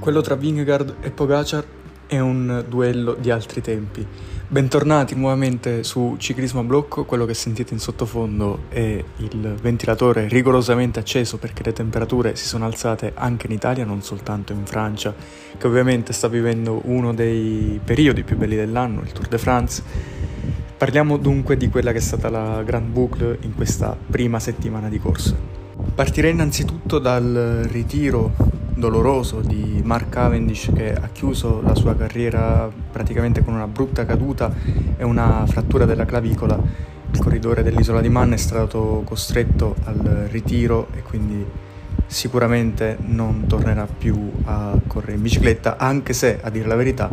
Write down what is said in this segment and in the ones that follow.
Quello tra Vingegaard e Pogacar è un duello di altri tempi. Bentornati nuovamente su Ciclismo a Blocco, quello che sentite in sottofondo è il ventilatore rigorosamente acceso perché le temperature si sono alzate anche in Italia, non soltanto in Francia, che ovviamente sta vivendo uno dei periodi più belli dell'anno, il Tour de France. Parliamo dunque di quella che è stata la Grand Boucle in questa prima settimana di corsa. Partirei innanzitutto dal ritiro doloroso di Mark Cavendish che ha chiuso la sua carriera praticamente con una brutta caduta e una frattura della clavicola. Il corridore dell'isola di Man è stato costretto al ritiro e quindi sicuramente non tornerà più a correre in bicicletta, anche se a dire la verità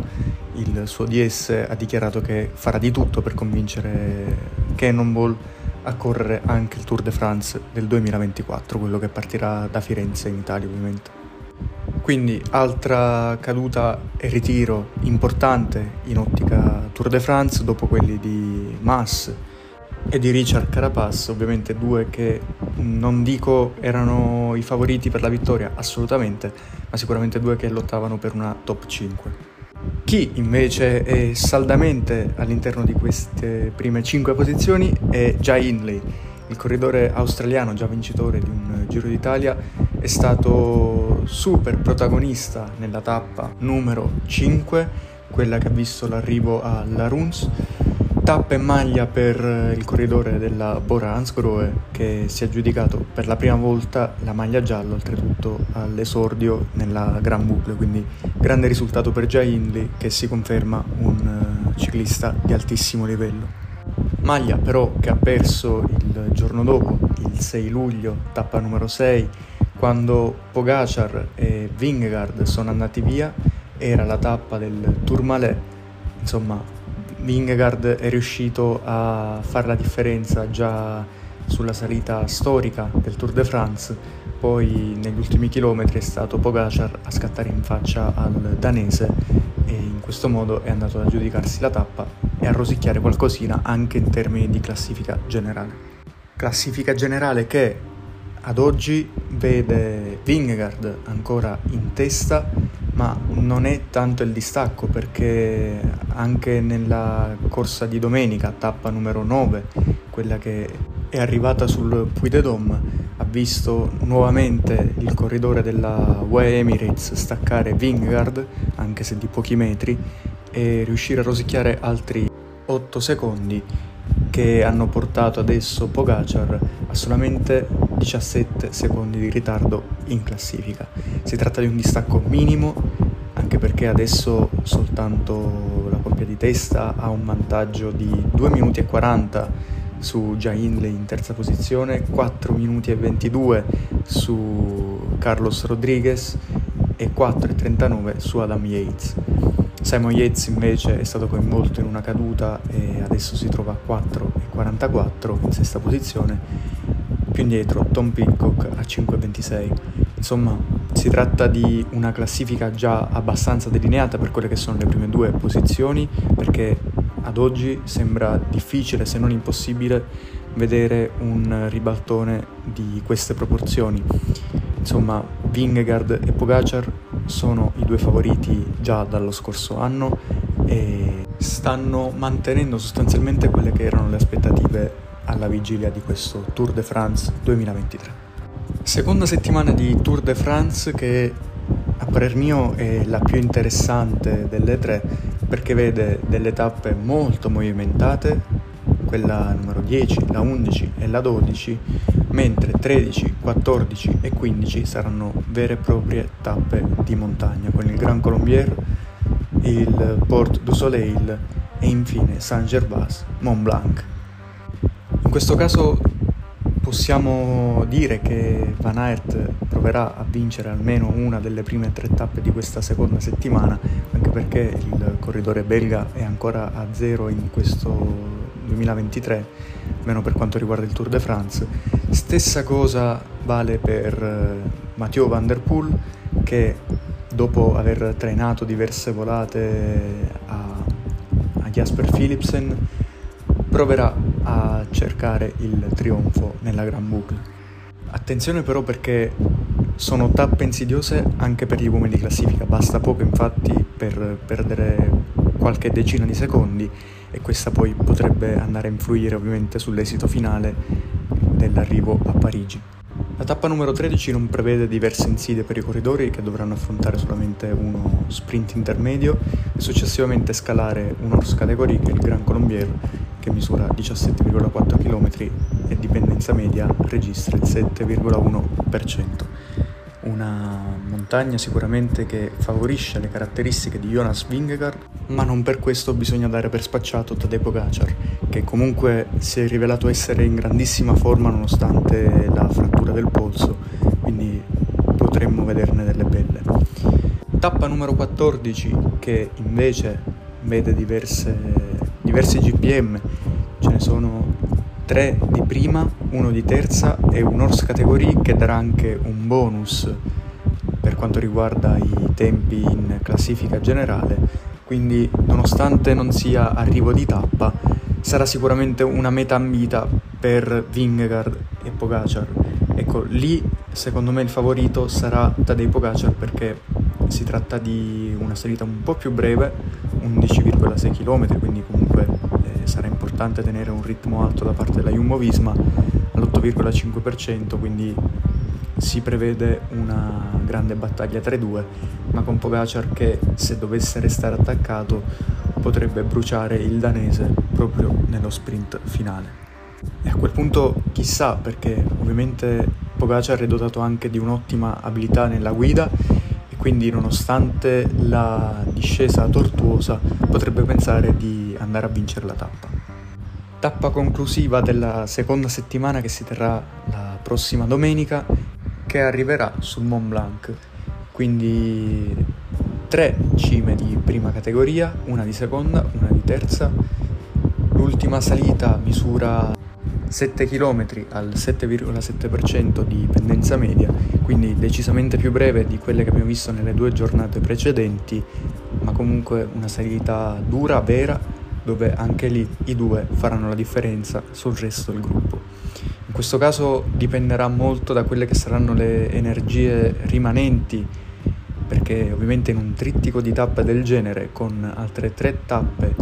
il suo DS ha dichiarato che farà di tutto per convincere Cannonball a correre anche il Tour de France del 2024, quello che partirà da Firenze in Italia ovviamente. Quindi altra caduta e ritiro importante in ottica Tour de France dopo quelli di Mass e di Richard Carapaz, ovviamente due che non dico erano i favoriti per la vittoria assolutamente, ma sicuramente due che lottavano per una top 5. Chi invece è saldamente all'interno di queste prime 5 posizioni è Jai Hindley, il corridore australiano già vincitore di un Giro d'Italia è stato super protagonista nella tappa numero 5, quella che ha visto l'arrivo a Laruns. Tappa e maglia per il corridore della Bora Hansgrohe che si è aggiudicato per la prima volta la maglia gialla, oltretutto all'esordio nella Gran Boucle, quindi grande risultato per Hindley che si conferma un eh, ciclista di altissimo livello. Maglia però che ha perso il giorno dopo, il 6 luglio, tappa numero 6, quando Pogacar e Vingegaard sono andati via, era la tappa del Tourmalet, insomma Vingegaard è riuscito a fare la differenza già sulla salita storica del Tour de France, poi negli ultimi chilometri è stato Pogacar a scattare in faccia al danese e in questo modo è andato ad aggiudicarsi la tappa e a rosicchiare qualcosina anche in termini di classifica generale. Classifica generale che ad oggi vede Vingegaard ancora in testa, ma non è tanto il distacco perché anche nella corsa di domenica, tappa numero 9, quella che è arrivata sul Puy de Dôme, ha visto nuovamente il corridore della UE Emirates staccare Vingegaard, anche se di pochi metri, e riuscire a rosicchiare altri 8 secondi che hanno portato adesso Pogacar a solamente 17 secondi di ritardo in classifica. Si tratta di un distacco minimo anche perché adesso soltanto la coppia di testa ha un vantaggio di 2 minuti e 40 su Jai Hindley in terza posizione, 4 minuti e 22 su Carlos Rodriguez e 4 e 39 su Adam Yates. Simon Yates invece è stato coinvolto in una caduta e adesso si trova a 4,44 in sesta posizione, più indietro Tom Pitcock a 5,26. Insomma, si tratta di una classifica già abbastanza delineata per quelle che sono le prime due posizioni, perché ad oggi sembra difficile, se non impossibile, vedere un ribaltone di queste proporzioni. Insomma, Vingegaard e Pogacar sono i due favoriti già dallo scorso anno e stanno mantenendo sostanzialmente quelle che erano le aspettative alla vigilia di questo Tour de France 2023. Seconda settimana di Tour de France che a parer mio è la più interessante delle tre perché vede delle tappe molto movimentate, quella numero 10, la 11 e la 12, mentre 13, 14 e 15 saranno vere e proprie tappe di montagna con il Grand Colombier, il Port du Soleil e infine Saint-Gervais, Mont Blanc. In questo caso possiamo dire che Van Aert proverà a vincere almeno una delle prime tre tappe di questa seconda settimana, anche perché il corridore belga è ancora a zero in questo 2023, almeno per quanto riguarda il Tour de France. Stessa cosa vale per eh, Matteo Van Der Poel che dopo aver trainato diverse volate a, a Jasper Philipsen proverà a cercare il trionfo nella Gran Boucle. Attenzione però perché Sono tappe insidiose anche per gli uomini di classifica, basta poco infatti per perdere qualche decina di secondi e questa poi potrebbe andare a influire ovviamente sull'esito finale dell'arrivo a Parigi. La tappa numero 13 non prevede diverse insidie per i corridori che dovranno affrontare solamente uno sprint intermedio e successivamente scalare un horse category che è il Gran Colombier che misura 17,4 km e dipendenza media registra il 7,1% una montagna sicuramente che favorisce le caratteristiche di Jonas Vingegaard, ma non per questo bisogna dare per spacciato Tadej Pogacar, che comunque si è rivelato essere in grandissima forma nonostante la frattura del polso, quindi potremmo vederne delle belle. Tappa numero 14 che invece vede diverse, diversi GPM, ce ne sono tre di prima, uno di terza e un horse category che darà anche un bonus per quanto riguarda i tempi in classifica generale, quindi nonostante non sia arrivo di tappa, sarà sicuramente una meta ambita per Vingegaard e Pogacar. Ecco, lì secondo me il favorito sarà Tadej Pogacar perché si tratta di una salita un po' più breve, 11,6 km, quindi comunque importante tenere un ritmo alto da parte della Jumbo Visma all'8,5%, quindi si prevede una grande battaglia tra i due, ma con Pogacar che se dovesse restare attaccato potrebbe bruciare il danese proprio nello sprint finale. E a quel punto chissà perché ovviamente Pogacar è dotato anche di un'ottima abilità nella guida e quindi nonostante la discesa tortuosa potrebbe pensare di andare a vincere la tappa. Tappa conclusiva della seconda settimana che si terrà la prossima domenica che arriverà sul Mont Blanc. Quindi tre cime di prima categoria, una di seconda, una di terza. L'ultima salita misura 7 km al 7,7% di pendenza media, quindi decisamente più breve di quelle che abbiamo visto nelle due giornate precedenti, ma comunque una salita dura, vera, dove anche lì i due faranno la differenza sul resto del gruppo. In questo caso dipenderà molto da quelle che saranno le energie rimanenti, perché ovviamente in un trittico di tappe del genere, con altre tre tappe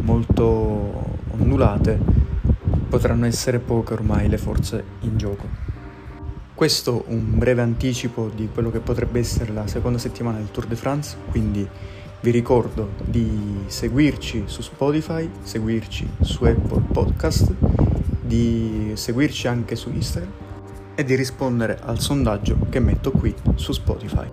molto ondulate, potranno essere poche ormai le forze in gioco. Questo un breve anticipo di quello che potrebbe essere la seconda settimana del Tour de France, quindi vi ricordo di seguirci su Spotify, seguirci su Apple Podcast, di seguirci anche su Instagram e di rispondere al sondaggio che metto qui su Spotify.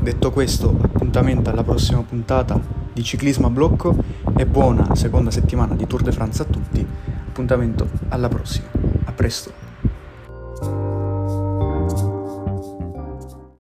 Detto questo, appuntamento alla prossima puntata di Ciclismo a Blocco e buona seconda settimana di Tour de France a tutti appuntamento alla prossima. A presto.